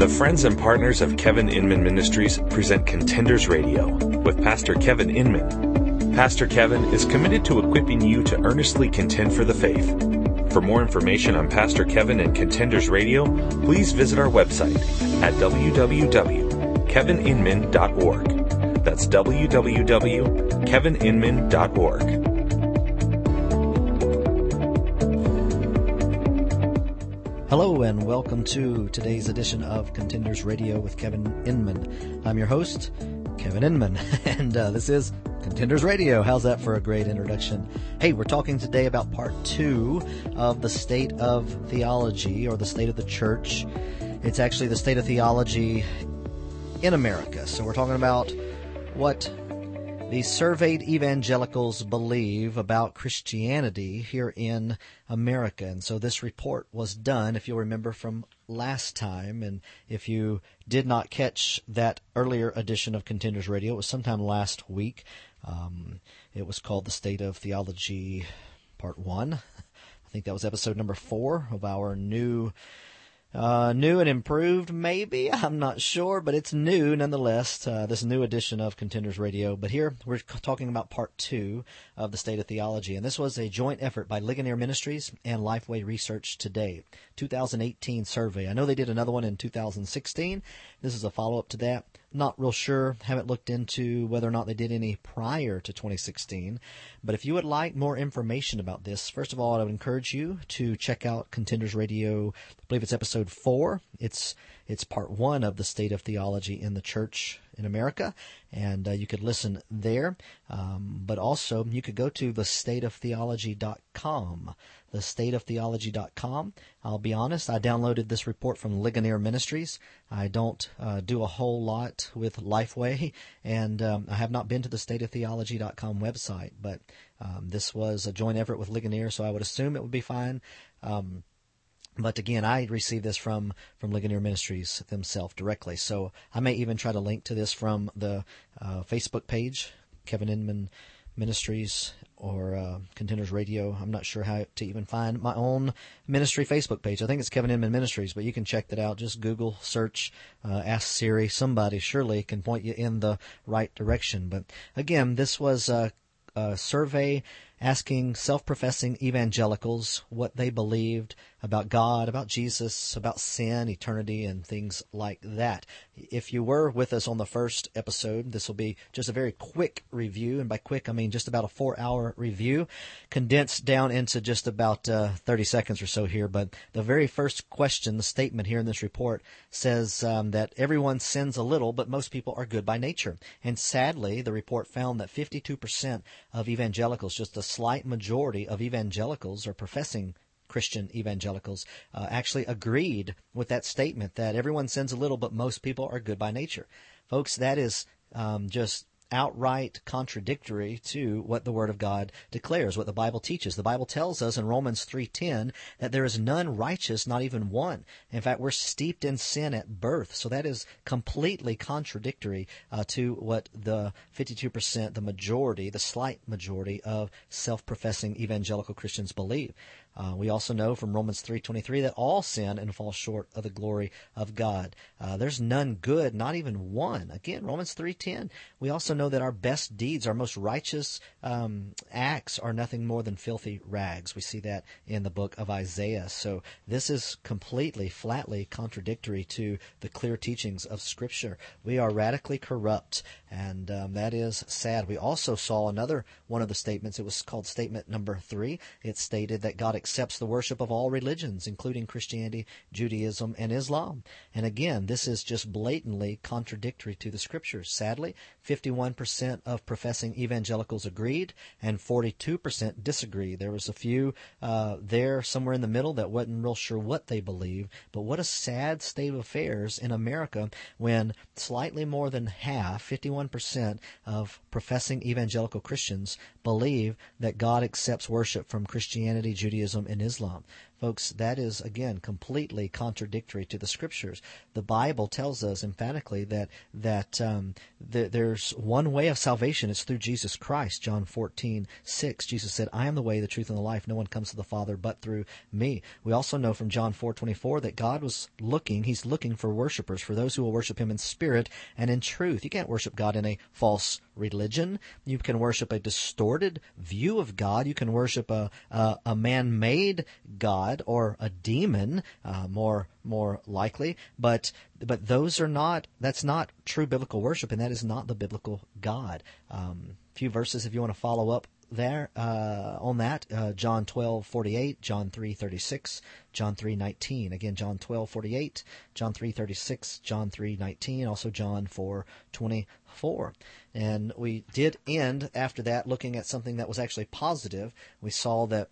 The friends and partners of Kevin Inman Ministries present Contenders Radio with Pastor Kevin Inman. Pastor Kevin is committed to equipping you to earnestly contend for the faith. For more information on Pastor Kevin and Contenders Radio, please visit our website at www.kevininman.org. That's www.kevininman.org. Hello and welcome to today's edition of Contenders Radio with Kevin Inman. I'm your host, Kevin Inman, and uh, this is Contenders Radio. How's that for a great introduction? Hey, we're talking today about part two of the state of theology or the state of the church. It's actually the state of theology in America. So we're talking about what the surveyed evangelicals believe about Christianity here in America. And so this report was done, if you'll remember from last time, and if you did not catch that earlier edition of Contenders Radio, it was sometime last week. Um, it was called The State of Theology Part 1. I think that was episode number four of our new uh, new and improved, maybe. I'm not sure, but it's new nonetheless, uh, this new edition of Contenders Radio. But here we're talking about part two of the State of Theology. And this was a joint effort by Ligonier Ministries and Lifeway Research Today, 2018 survey. I know they did another one in 2016. This is a follow up to that. Not real sure. Haven't looked into whether or not they did any prior to 2016. But if you would like more information about this, first of all, I would encourage you to check out Contenders Radio. I believe it's episode four. It's it's part one of the state of theology in the church in America, and uh, you could listen there. Um, but also, you could go to thestateoftheology.com. Thestateoftheology.com. I'll be honest, I downloaded this report from Ligonier Ministries. I don't uh, do a whole lot with Lifeway, and um, I have not been to the stateoftheology.com website, but um, this was a joint effort with Ligonier, so I would assume it would be fine. Um, but again, I received this from from Ligonier Ministries themselves directly. So I may even try to link to this from the uh, Facebook page, Kevin Inman Ministries or uh, Contenders Radio. I'm not sure how to even find my own ministry Facebook page. I think it's Kevin Inman Ministries, but you can check that out. Just Google search, uh, ask Siri. Somebody surely can point you in the right direction. But again, this was a, a survey asking self professing evangelicals what they believed about God, about Jesus, about sin, eternity, and things like that. If you were with us on the first episode, this will be just a very quick review, and by quick I mean just about a four hour review, condensed down into just about uh, 30 seconds or so here. But the very first question, the statement here in this report, says um, that everyone sins a little, but most people are good by nature. And sadly, the report found that 52% of evangelicals, just a slight majority of evangelicals or professing Christian evangelicals uh, actually agreed with that statement that everyone sins a little, but most people are good by nature. Folks, that is um, just outright contradictory to what the word of God declares, what the Bible teaches. The Bible tells us in Romans 3:10 that there is none righteous, not even one. In fact, we're steeped in sin at birth. So that is completely contradictory uh, to what the 52%, the majority, the slight majority of self-professing evangelical Christians believe. Uh, we also know from Romans 3:23 that all sin and fall short of the glory of God. Uh, there's none good, not even one. Again, Romans 3:10. We also know that our best deeds, our most righteous um, acts, are nothing more than filthy rags. We see that in the book of Isaiah. So this is completely, flatly contradictory to the clear teachings of Scripture. We are radically corrupt, and um, that is sad. We also saw another one of the statements. It was called statement number three. It stated that God accepts the worship of all religions, including Christianity, Judaism, and Islam. And again, this is just blatantly contradictory to the scriptures. Sadly, 51% of professing evangelicals agreed, and 42% disagree. There was a few uh, there somewhere in the middle that wasn't real sure what they believed. But what a sad state of affairs in America when slightly more than half, 51% of professing evangelical Christians believe that God accepts worship from Christianity, Judaism, and Islam. Folks, that is again completely contradictory to the scriptures. The Bible tells us emphatically that that um, th- there's one way of salvation. It's through Jesus Christ. John 14, 6, Jesus said, "I am the way, the truth, and the life. No one comes to the Father but through me." We also know from John 4:24 that God was looking. He's looking for worshipers, for those who will worship Him in spirit and in truth. You can't worship God in a false religion. You can worship a distorted view of God. You can worship a a, a man-made God or a demon, uh, more more likely. But but those are not. That's not true biblical worship, and that is not the biblical God. Um, few verses if you want to follow up there uh, on that uh, John 12 48 John 3 36 John 3 19 again John 12 48 John 3 36 John 3 19 also John 4 and we did end after that looking at something that was actually positive we saw that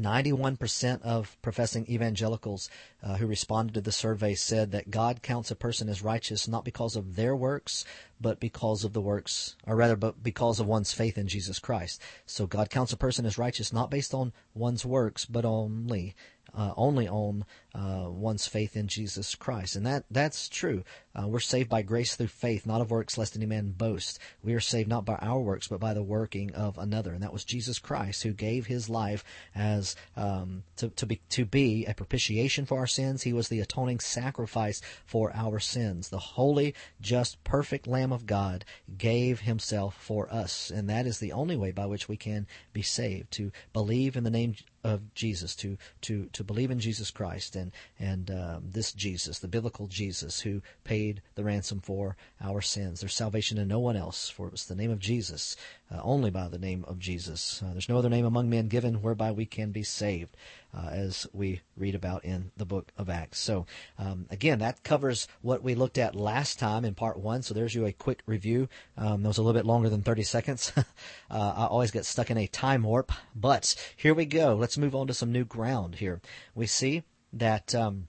91% of professing evangelicals uh, who responded to the survey said that God counts a person as righteous not because of their works, but because of the works, or rather, but because of one's faith in Jesus Christ. So God counts a person as righteous not based on one's works, but only uh, only on uh, one's faith in Jesus Christ. And that, that's true. Uh, we're saved by grace through faith, not of works, lest any man boast. We are saved not by our works, but by the working of another. And that was Jesus Christ who gave his life as um, to, to, be, to be a propitiation for our sins. He was the atoning sacrifice for our sins. The holy, just, perfect Lamb of God gave himself for us. And that is the only way by which we can be saved, to believe in the name of Jesus, to to to believe in Jesus Christ and and um, this Jesus, the biblical Jesus, who paid the ransom for our sins. There's salvation in no one else, for it was the name of Jesus, uh, only by the name of Jesus. Uh, there's no other name among men given whereby we can be saved uh, as we read about in the book of Acts. So, um, again, that covers what we looked at last time in part one. So there's you a quick review. Um, that was a little bit longer than 30 seconds. uh, I always get stuck in a time warp, but here we go. Let's move on to some new ground here. We see that. Um,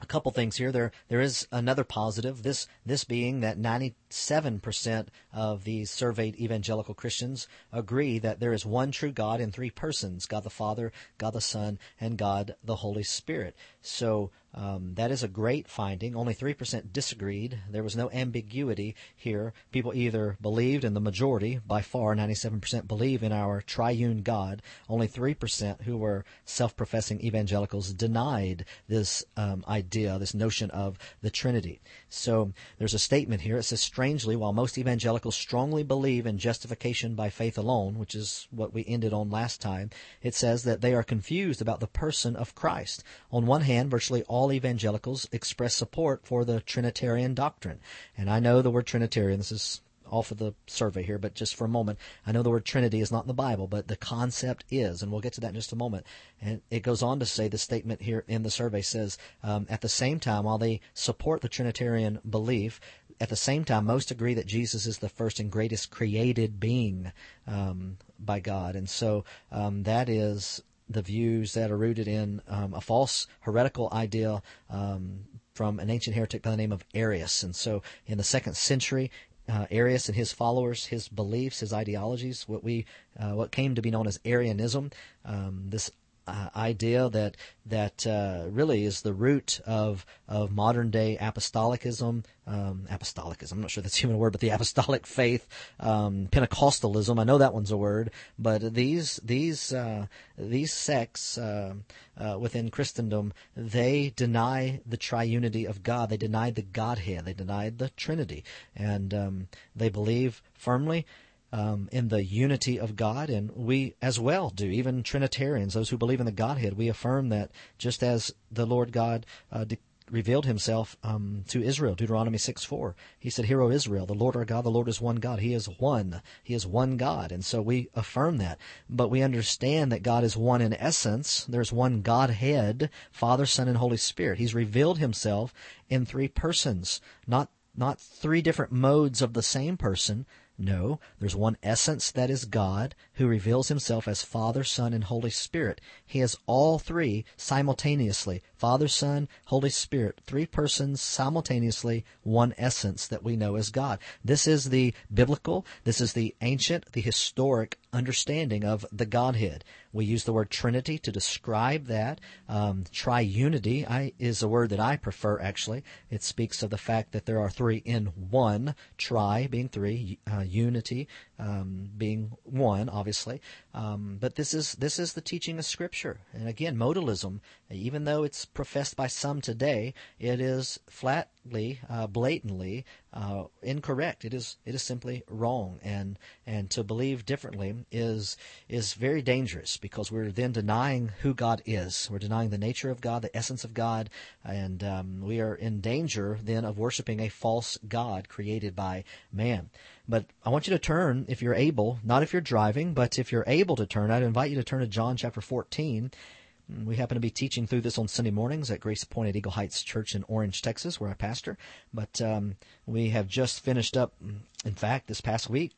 a couple things here. There, there is another positive. This, this being that 97% of these surveyed evangelical Christians agree that there is one true God in three persons: God the Father, God the Son, and God the Holy Spirit. So um, that is a great finding. Only 3% disagreed. There was no ambiguity here. People either believed, and the majority, by far, 97% believe in our triune God. Only 3% who were self-professing evangelicals denied this um, idea, this notion of the Trinity. So there's a statement here. It says, strangely, while most evangelicals strongly believe in justification by faith alone, which is what we ended on last time, it says that they are confused about the person of Christ. On one hand, virtually all all evangelicals express support for the Trinitarian doctrine. And I know the word Trinitarian, this is off of the survey here, but just for a moment, I know the word Trinity is not in the Bible, but the concept is, and we'll get to that in just a moment. And it goes on to say the statement here in the survey says, um, at the same time, while they support the Trinitarian belief, at the same time, most agree that Jesus is the first and greatest created being um, by God, and so um, that is the views that are rooted in um, a false heretical idea um, from an ancient heretic by the name of Arius. And so, in the second century, uh, Arius and his followers, his beliefs, his ideologies, what we, uh, what came to be known as Arianism, um, this uh, idea that that uh, really is the root of of modern day apostolicism. Um, apostolicism. I'm not sure that's even a word, but the apostolic faith, um, Pentecostalism. I know that one's a word, but these these uh, these sects uh, uh, within Christendom they deny the triunity of God. They deny the Godhead. They deny the Trinity, and um, they believe firmly um, in the unity of God, and we as well do. Even Trinitarians, those who believe in the Godhead, we affirm that just as the Lord God uh, de- revealed Himself um, to Israel, Deuteronomy six four, He said, "Hear, O Israel, the Lord our God, the Lord is one God. He is one. He is one God." And so we affirm that, but we understand that God is one in essence. There's one Godhead, Father, Son, and Holy Spirit. He's revealed Himself in three persons, not not three different modes of the same person, no, there's one essence that is God who reveals himself as Father, Son, and Holy Spirit. He has all three simultaneously Father, Son, Holy Spirit, three persons simultaneously, one essence that we know as God. This is the biblical, this is the ancient, the historic understanding of the Godhead. We use the word Trinity to describe that. Um, triunity I, is a word that I prefer, actually. It speaks of the fact that there are three in one, tri being three, uh, unity um, being one, obviously. Um, but this is this is the teaching of Scripture. And again, modalism, even though it's professed by some today, it is flatly, uh, blatantly uh, incorrect. It is it is simply wrong, and and to believe differently is is very dangerous because we're then denying who God is. We're denying the nature of God, the essence of God, and um, we are in danger then of worshiping a false God created by man. But I want you to turn, if you're able, not if you're driving, but if you're able to turn, I'd invite you to turn to John chapter 14. We happen to be teaching through this on Sunday mornings at Grace Point at Eagle Heights Church in Orange, Texas, where I pastor. But um, we have just finished up, in fact, this past week,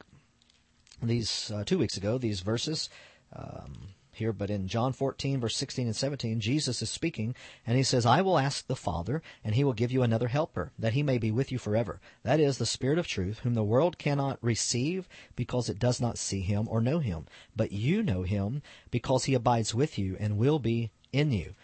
these uh, two weeks ago, these verses. Um, here, but in John 14, verse 16 and 17, Jesus is speaking, and he says, I will ask the Father, and he will give you another helper, that he may be with you forever. That is the Spirit of truth, whom the world cannot receive, because it does not see him or know him. But you know him, because he abides with you and will be in you.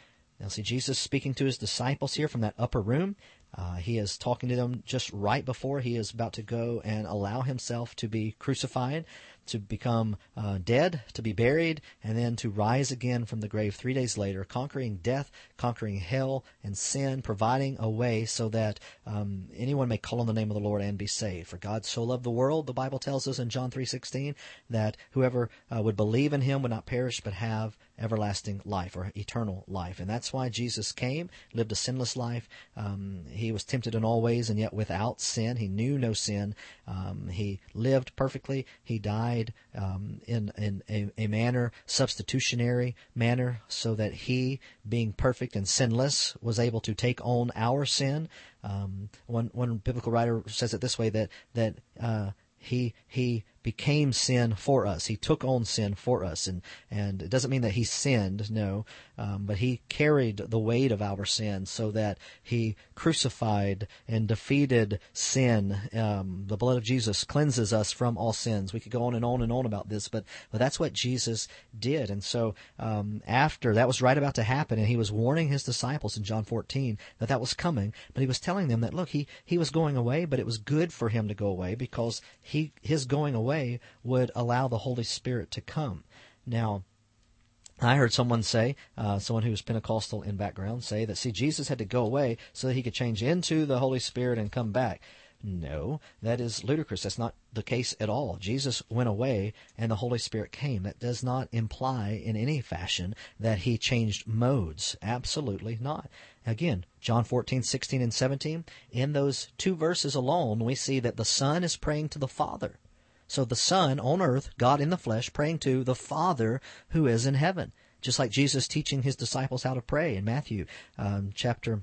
Now, see, Jesus speaking to his disciples here from that upper room. Uh, he is talking to them just right before he is about to go and allow himself to be crucified to become uh, dead, to be buried, and then to rise again from the grave three days later, conquering death, conquering hell and sin, providing a way so that um, anyone may call on the name of the Lord and be saved. For God so loved the world, the Bible tells us in John three sixteen, that whoever uh, would believe in Him would not perish but have everlasting life or eternal life. And that's why Jesus came, lived a sinless life. Um, he was tempted in all ways and yet without sin. He knew no sin. Um, he lived perfectly. He died um, in, in a, a, manner, substitutionary manner, so that he, being perfect and sinless, was able to take on our sin. Um, one, one biblical writer says it this way that, that, uh, he, he became sin for us. He took on sin for us, and and it doesn't mean that he sinned, no, um, but he carried the weight of our sin, so that he crucified and defeated sin. Um, the blood of Jesus cleanses us from all sins. We could go on and on and on about this, but but that's what Jesus did, and so um, after that was right about to happen, and he was warning his disciples in John 14 that that was coming, but he was telling them that look, he he was going away, but it was good for him to go away because he his going away way would allow the Holy Spirit to come. Now, I heard someone say, uh, someone who was Pentecostal in background, say that, see, Jesus had to go away so that he could change into the Holy Spirit and come back. No, that is ludicrous. That's not the case at all. Jesus went away and the Holy Spirit came. That does not imply in any fashion that he changed modes. Absolutely not. Again, John 14, 16, and 17, in those two verses alone, we see that the Son is praying to the Father. So the Son on earth, God in the flesh, praying to the Father who is in heaven. Just like Jesus teaching his disciples how to pray in Matthew um, chapter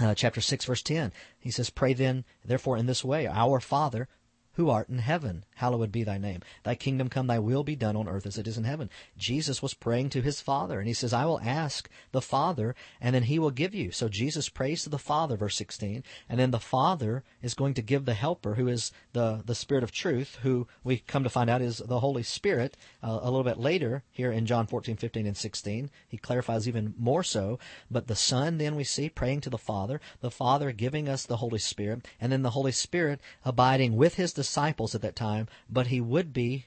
uh, chapter 6 verse 10 he says pray then therefore in this way our father who art in heaven, hallowed be thy name. Thy kingdom come, thy will be done on earth as it is in heaven. Jesus was praying to his Father, and he says, I will ask the Father, and then he will give you. So Jesus prays to the Father, verse 16, and then the Father is going to give the Helper, who is the, the Spirit of truth, who we come to find out is the Holy Spirit uh, a little bit later here in John 14, 15, and 16. He clarifies even more so. But the Son, then we see, praying to the Father, the Father giving us the Holy Spirit, and then the Holy Spirit abiding with his disciples at that time, but he would be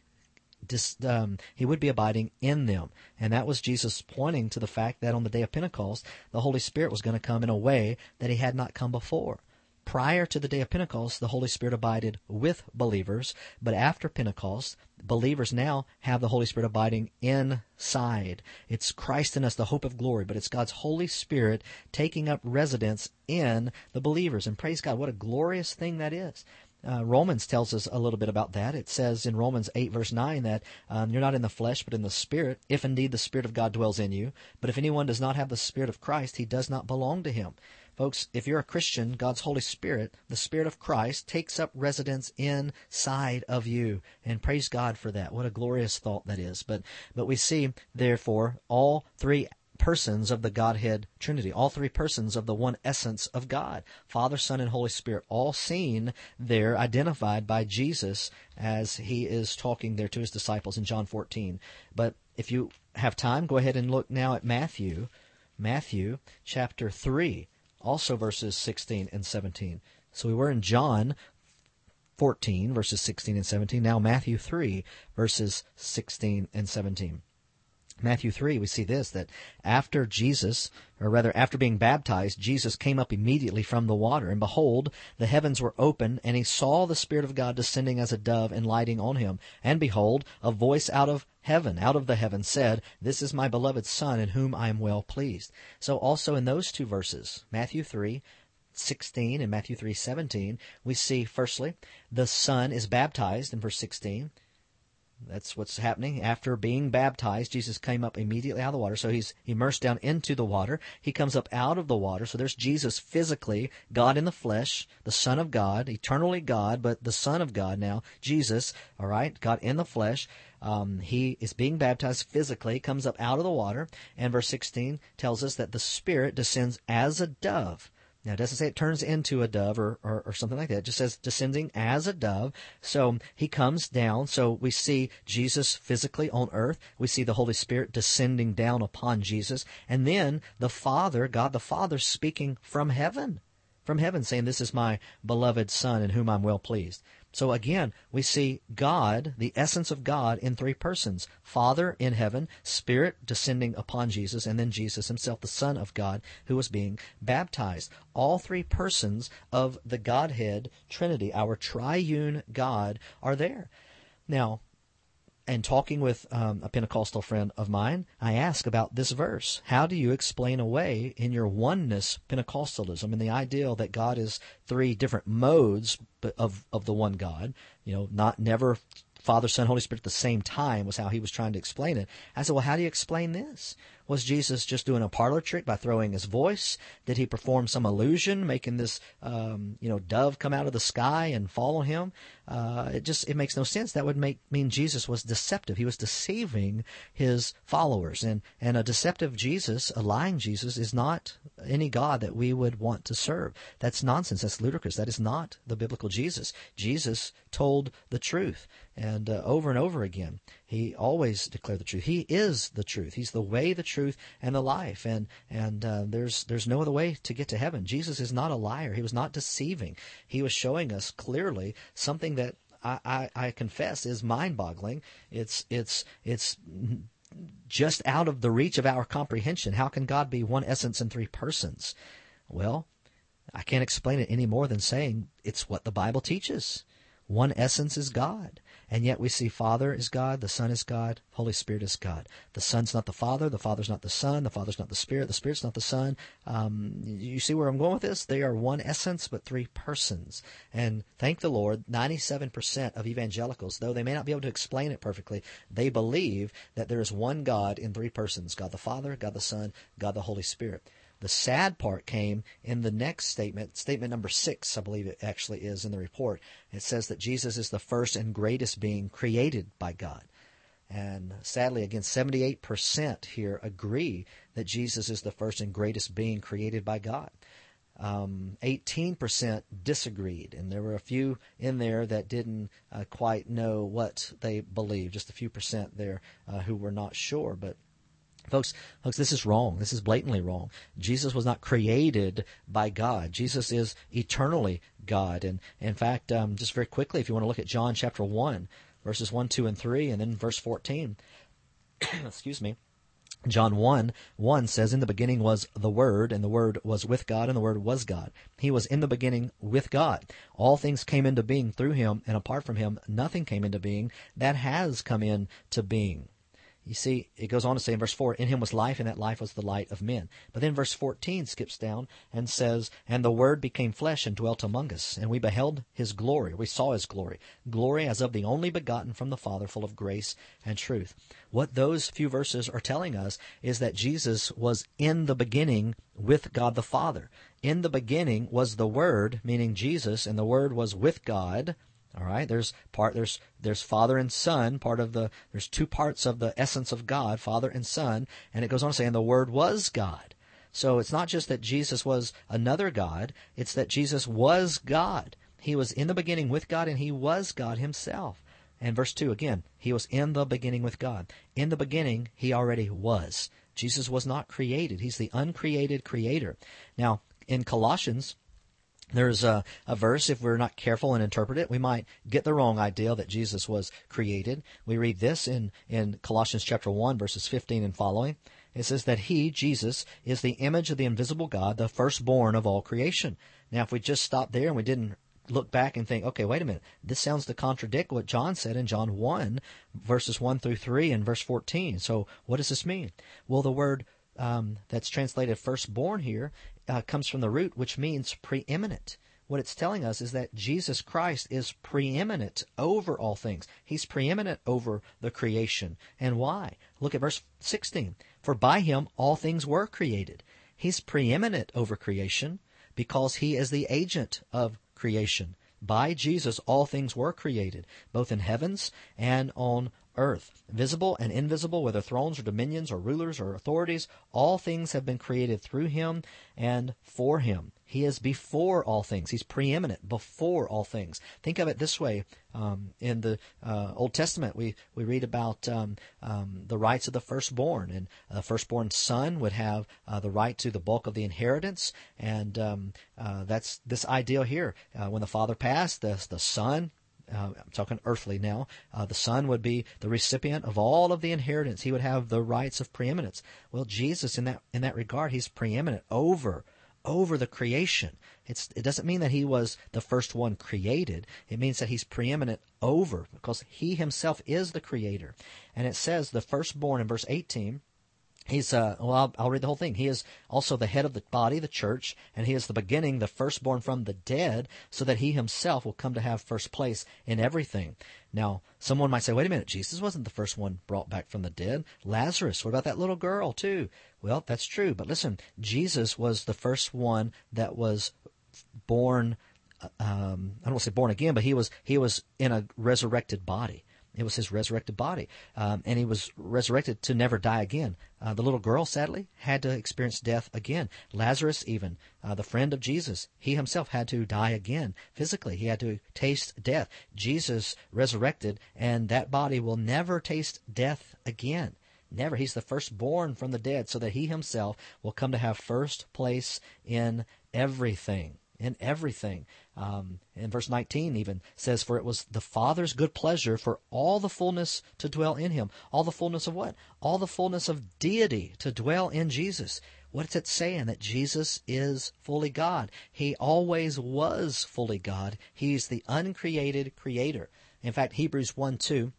um, he would be abiding in them. And that was Jesus pointing to the fact that on the day of Pentecost, the Holy Spirit was going to come in a way that he had not come before. Prior to the day of Pentecost, the Holy Spirit abided with believers, but after Pentecost, believers now have the Holy Spirit abiding inside. It's Christ in us, the hope of glory, but it's God's Holy Spirit taking up residence in the believers. And praise God, what a glorious thing that is. Uh, Romans tells us a little bit about that. It says in Romans 8, verse 9, that um, you're not in the flesh, but in the Spirit, if indeed the Spirit of God dwells in you. But if anyone does not have the Spirit of Christ, he does not belong to him. Folks, if you're a Christian, God's Holy Spirit, the Spirit of Christ, takes up residence inside of you. And praise God for that. What a glorious thought that is. But, but we see, therefore, all three persons of the Godhead Trinity, all three persons of the one essence of God, Father, Son, and Holy Spirit, all seen there, identified by Jesus as he is talking there to his disciples in John 14. But if you have time, go ahead and look now at Matthew, Matthew chapter 3, also verses 16 and 17. So we were in John 14, verses 16 and 17. Now Matthew 3, verses 16 and 17. Matthew 3, we see this, that after Jesus, or rather after being baptized, Jesus came up immediately from the water, and behold, the heavens were open, and he saw the Spirit of God descending as a dove and lighting on him. And behold, a voice out of heaven, out of the heaven said, This is my beloved Son, in whom I am well pleased. So also in those two verses, Matthew 3, 16 and Matthew 3:17, we see firstly, the Son is baptized in verse 16. That's what's happening. After being baptized, Jesus came up immediately out of the water. So he's immersed down into the water. He comes up out of the water. So there's Jesus physically, God in the flesh, the Son of God, eternally God, but the Son of God now, Jesus, all right, God in the flesh. Um, he is being baptized physically, comes up out of the water, and verse 16 tells us that the Spirit descends as a dove. Now, it doesn't say it turns into a dove or, or, or, something like that. It just says descending as a dove. So he comes down. So we see Jesus physically on earth. We see the Holy Spirit descending down upon Jesus. And then the Father, God the Father, speaking from heaven. From heaven, saying, This is my beloved Son in whom I'm well pleased. So again, we see God, the essence of God, in three persons Father in heaven, Spirit descending upon Jesus, and then Jesus himself, the Son of God, who was being baptized. All three persons of the Godhead Trinity, our triune God, are there. Now, and talking with um, a Pentecostal friend of mine, I ask about this verse. How do you explain away in your oneness Pentecostalism and the ideal that God is three different modes of of the one God? You know, not never Father, Son, Holy Spirit at the same time was how he was trying to explain it. I said, well, how do you explain this? Was Jesus just doing a parlor trick by throwing his voice? Did he perform some illusion, making this um, you know dove come out of the sky and follow him? Uh, it just it makes no sense. That would make mean Jesus was deceptive. He was deceiving his followers, and and a deceptive Jesus, a lying Jesus, is not any God that we would want to serve. That's nonsense. That's ludicrous. That is not the biblical Jesus. Jesus told the truth, and uh, over and over again, he always declared the truth. He is the truth. He's the way, the truth and the life. And and uh, there's there's no other way to get to heaven. Jesus is not a liar. He was not deceiving. He was showing us clearly something that I, I, I confess is mind-boggling. It's it's it's just out of the reach of our comprehension. How can God be one essence in three persons? Well, I can't explain it any more than saying it's what the Bible teaches. One essence is God. And yet we see Father is God, the Son is God, Holy Spirit is God. The Son's not the Father, the Father's not the Son, the Father's not the Spirit, the Spirit's not the Son. Um, you see where I'm going with this? They are one essence, but three persons. And thank the Lord, 97% of evangelicals, though they may not be able to explain it perfectly, they believe that there is one God in three persons God the Father, God the Son, God the Holy Spirit. The sad part came in the next statement, statement number six, I believe it actually is in the report. It says that Jesus is the first and greatest being created by God. And sadly, again, 78% here agree that Jesus is the first and greatest being created by God. Um, 18% disagreed, and there were a few in there that didn't uh, quite know what they believed, just a few percent there uh, who were not sure. But Folks, folks, this is wrong. This is blatantly wrong. Jesus was not created by God. Jesus is eternally God. And in fact, um, just very quickly, if you want to look at John chapter 1, verses 1, 2, and 3, and then verse 14, excuse me, John 1 1 says, In the beginning was the Word, and the Word was with God, and the Word was God. He was in the beginning with God. All things came into being through him, and apart from him, nothing came into being that has come into being. You see, it goes on to say in verse 4, In him was life, and that life was the light of men. But then verse 14 skips down and says, And the Word became flesh and dwelt among us, and we beheld his glory. We saw his glory. Glory as of the only begotten from the Father, full of grace and truth. What those few verses are telling us is that Jesus was in the beginning with God the Father. In the beginning was the Word, meaning Jesus, and the Word was with God All right, there's part there's there's Father and Son, part of the there's two parts of the essence of God, Father and Son, and it goes on saying the Word was God. So it's not just that Jesus was another God, it's that Jesus was God. He was in the beginning with God and he was God himself. And verse 2 again, he was in the beginning with God. In the beginning, he already was. Jesus was not created. He's the uncreated creator. Now, in Colossians, there's a, a, verse, if we're not careful and interpret it, we might get the wrong idea that Jesus was created. We read this in, in Colossians chapter 1, verses 15 and following. It says that he, Jesus, is the image of the invisible God, the firstborn of all creation. Now, if we just stopped there and we didn't look back and think, okay, wait a minute, this sounds to contradict what John said in John 1, verses 1 through 3 and verse 14. So what does this mean? Well, the word um, that's translated firstborn here uh, comes from the root which means preeminent. What it's telling us is that Jesus Christ is preeminent over all things. He's preeminent over the creation. And why? Look at verse 16. For by him all things were created. He's preeminent over creation because he is the agent of creation. By Jesus all things were created, both in heavens and on earth. Visible and invisible, whether thrones or dominions or rulers or authorities, all things have been created through him and for him. He is before all things. He's preeminent before all things. Think of it this way. Um, in the uh, Old Testament, we, we read about um, um, the rights of the firstborn, and the firstborn son would have uh, the right to the bulk of the inheritance, and um, uh, that's this ideal here. Uh, when the father passed, the, the son uh, I'm talking earthly now, uh, the son would be the recipient of all of the inheritance. He would have the rights of preeminence. Well, Jesus, in that in that regard, he's preeminent over over the creation. It's, it doesn't mean that he was the first one created. It means that he's preeminent over because he himself is the creator. And it says the firstborn in verse 18 He's, uh, well, I'll, I'll, read the whole thing. He is also the head of the body, the church, and he is the beginning, the firstborn from the dead, so that he himself will come to have first place in everything. Now, someone might say, wait a minute, Jesus wasn't the first one brought back from the dead. Lazarus, what about that little girl, too? Well, that's true, but listen, Jesus was the first one that was born, uh, um, I don't want to say born again, but he was, he was in a resurrected body. It was his resurrected body. Um, and he was resurrected to never die again. Uh, the little girl, sadly, had to experience death again. Lazarus, even, uh, the friend of Jesus, he himself had to die again physically. He had to taste death. Jesus resurrected, and that body will never taste death again. Never. He's the firstborn from the dead, so that he himself will come to have first place in everything in everything. Um, in verse 19 even says, For it was the Father's good pleasure for all the fullness to dwell in him. All the fullness of what? All the fullness of deity to dwell in Jesus. What's it saying? That Jesus is fully God. He always was fully God. He's the uncreated creator. In fact, Hebrews 1 2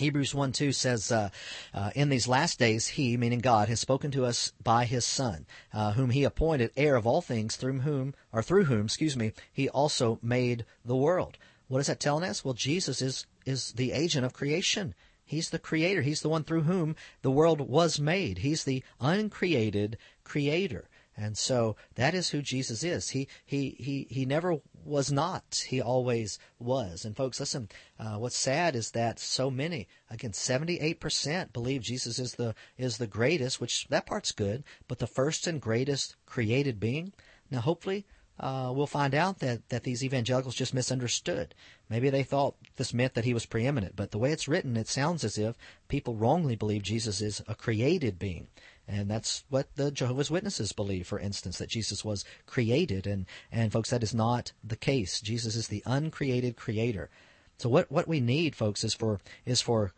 Hebrews 1 2 says, uh, uh, In these last days, He, meaning God, has spoken to us by His Son, uh, whom He appointed heir of all things, through whom, or through whom, excuse me, He also made the world. What is that telling us? Well, Jesus is, is the agent of creation. He's the creator. He's the one through whom the world was made. He's the uncreated creator. And so that is who Jesus is. He he he he never was not. He always was. And folks, listen. Uh, what's sad is that so many, again, seventy-eight percent believe Jesus is the is the greatest. Which that part's good, but the first and greatest created being. Now, hopefully, uh, we'll find out that, that these evangelicals just misunderstood. Maybe they thought this meant that he was preeminent, but the way it's written, it sounds as if people wrongly believe Jesus is a created being. And that's what the Jehovah's Witnesses believe, for instance, that Jesus was created. And, and folks, that is not the case. Jesus is the uncreated creator. So what, what we need, folks, is for, is for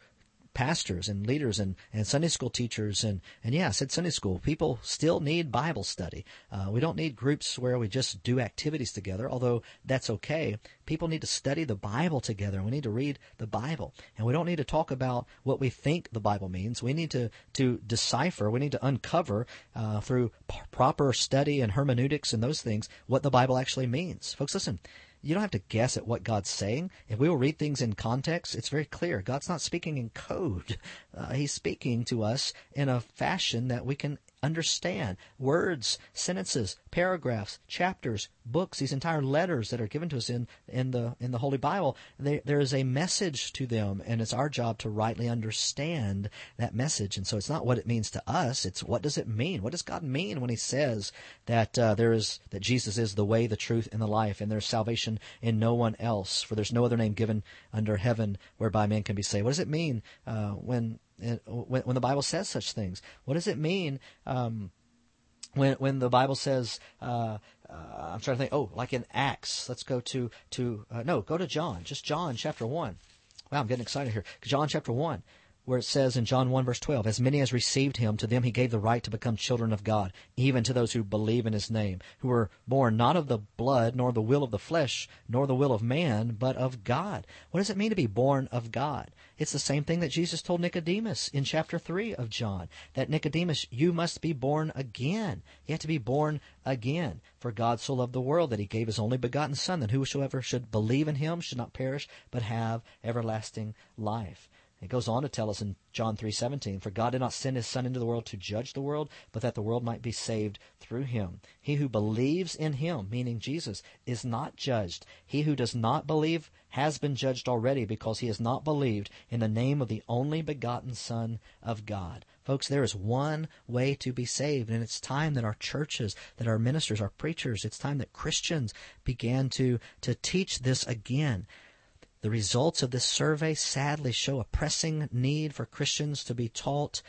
pastors and leaders and, and Sunday school teachers and, and yeah, I said Sunday school. People still need Bible study. Uh, we don't need groups where we just do activities together, although that's okay. People need to study the Bible together. We need to read the Bible. And we don't need to talk about what we think the Bible means. We need to, to decipher, we need to uncover uh, through p- proper study and hermeneutics and those things what the Bible actually means. Folks, listen, you don't have to guess at what God's saying. If we will read things in context, it's very clear. God's not speaking in code. Uh, he's speaking to us in a fashion that we can understand words, sentences, paragraphs, chapters, books, these entire letters that are given to us in, in the in the Holy Bible. They, there is a message to them, and it's our job to rightly understand that message. And so it's not what it means to us; it's what does it mean? What does God mean when He says that uh, there is that Jesus is the way, the truth, and the life, and there's salvation in no one else, for there's no other name given under heaven whereby man can be saved. What does it mean uh, when when, when the Bible says such things. What does it mean um, when when the Bible says? Uh, uh, I'm trying to think. Oh, like in Acts. Let's go to to uh, no, go to John. Just John chapter one. Wow, I'm getting excited here. John chapter one where it says in John 1 verse 12, As many as received him, to them he gave the right to become children of God, even to those who believe in his name, who were born not of the blood, nor the will of the flesh, nor the will of man, but of God. What does it mean to be born of God? It's the same thing that Jesus told Nicodemus in chapter 3 of John, that Nicodemus, you must be born again. You have to be born again. For God so loved the world that he gave his only begotten Son, that whosoever should believe in him should not perish, but have everlasting life. It goes on to tell us in John 3:17, "For God did not send his son into the world to judge the world, but that the world might be saved through him. He who believes in him, meaning Jesus, is not judged. He who does not believe has been judged already because he has not believed in the name of the only begotten son of God." Folks, there is one way to be saved, and it's time that our churches, that our ministers, our preachers, it's time that Christians began to to teach this again. The results of this survey sadly show a pressing need for Christians to be taught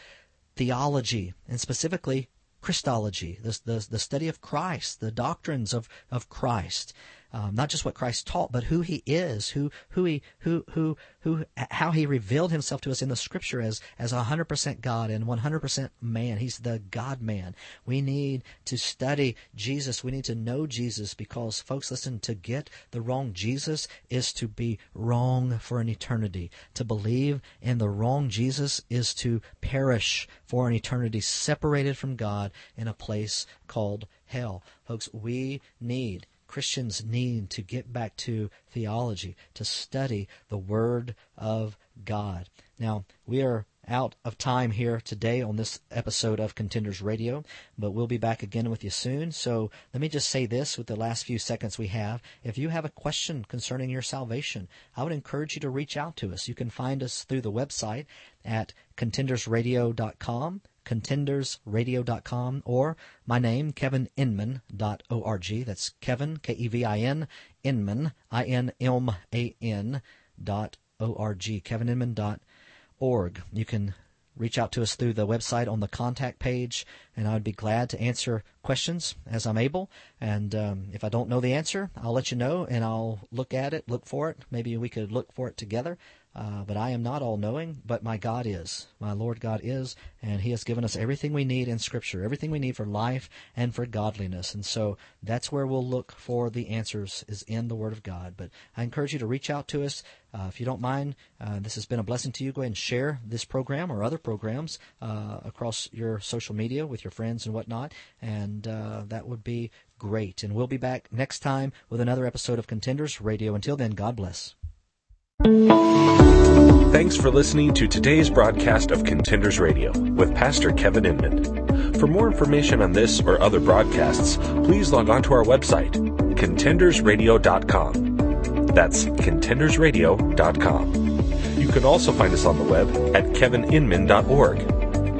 theology, and specifically Christology, the, the, the study of Christ, the doctrines of, of Christ um, not just what Christ taught, but who He is, who who He who who who how He revealed Himself to us in the Scripture as as 100% God and 100% man. He's the God Man. We need to study Jesus. We need to know Jesus because, folks, listen. To get the wrong Jesus is to be wrong for an eternity. To believe in the wrong Jesus is to perish for an eternity, separated from God in a place called hell. Folks, we need Christians need to get back to theology, to study the Word of God. Now, we are out of time here today on this episode of Contenders Radio, but we'll be back again with you soon. So let me just say this with the last few seconds we have. If you have a question concerning your salvation, I would encourage you to reach out to us. You can find us through the website at contendersradio.com contendersradio.com or my name, kevininman.org. That's Kevin, K-E-V-I-N, Inman, I-N-M-A-N dot O-R-G, kevininman.org. You can reach out to us through the website on the contact page, and I would be glad to answer questions as I'm able. And um, if I don't know the answer, I'll let you know, and I'll look at it, look for it. Maybe we could look for it together. Uh, but I am not all knowing, but my God is. My Lord God is, and He has given us everything we need in Scripture, everything we need for life and for godliness. And so that's where we'll look for the answers, is in the Word of God. But I encourage you to reach out to us. Uh, if you don't mind, uh, this has been a blessing to you. Go ahead and share this program or other programs uh, across your social media with your friends and whatnot, and uh, that would be great. And we'll be back next time with another episode of Contenders Radio. Until then, God bless. Thanks for listening to today's broadcast of Contenders Radio with Pastor Kevin Inman. For more information on this or other broadcasts, please log on to our website, contendersradio.com. That's contendersradio.com. You can also find us on the web at kevininman.org.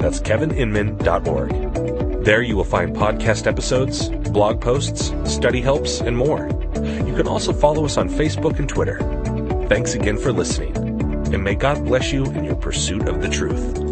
That's kevininman.org. There you will find podcast episodes, blog posts, study helps, and more. You can also follow us on Facebook and Twitter. Thanks again for listening, and may God bless you in your pursuit of the truth.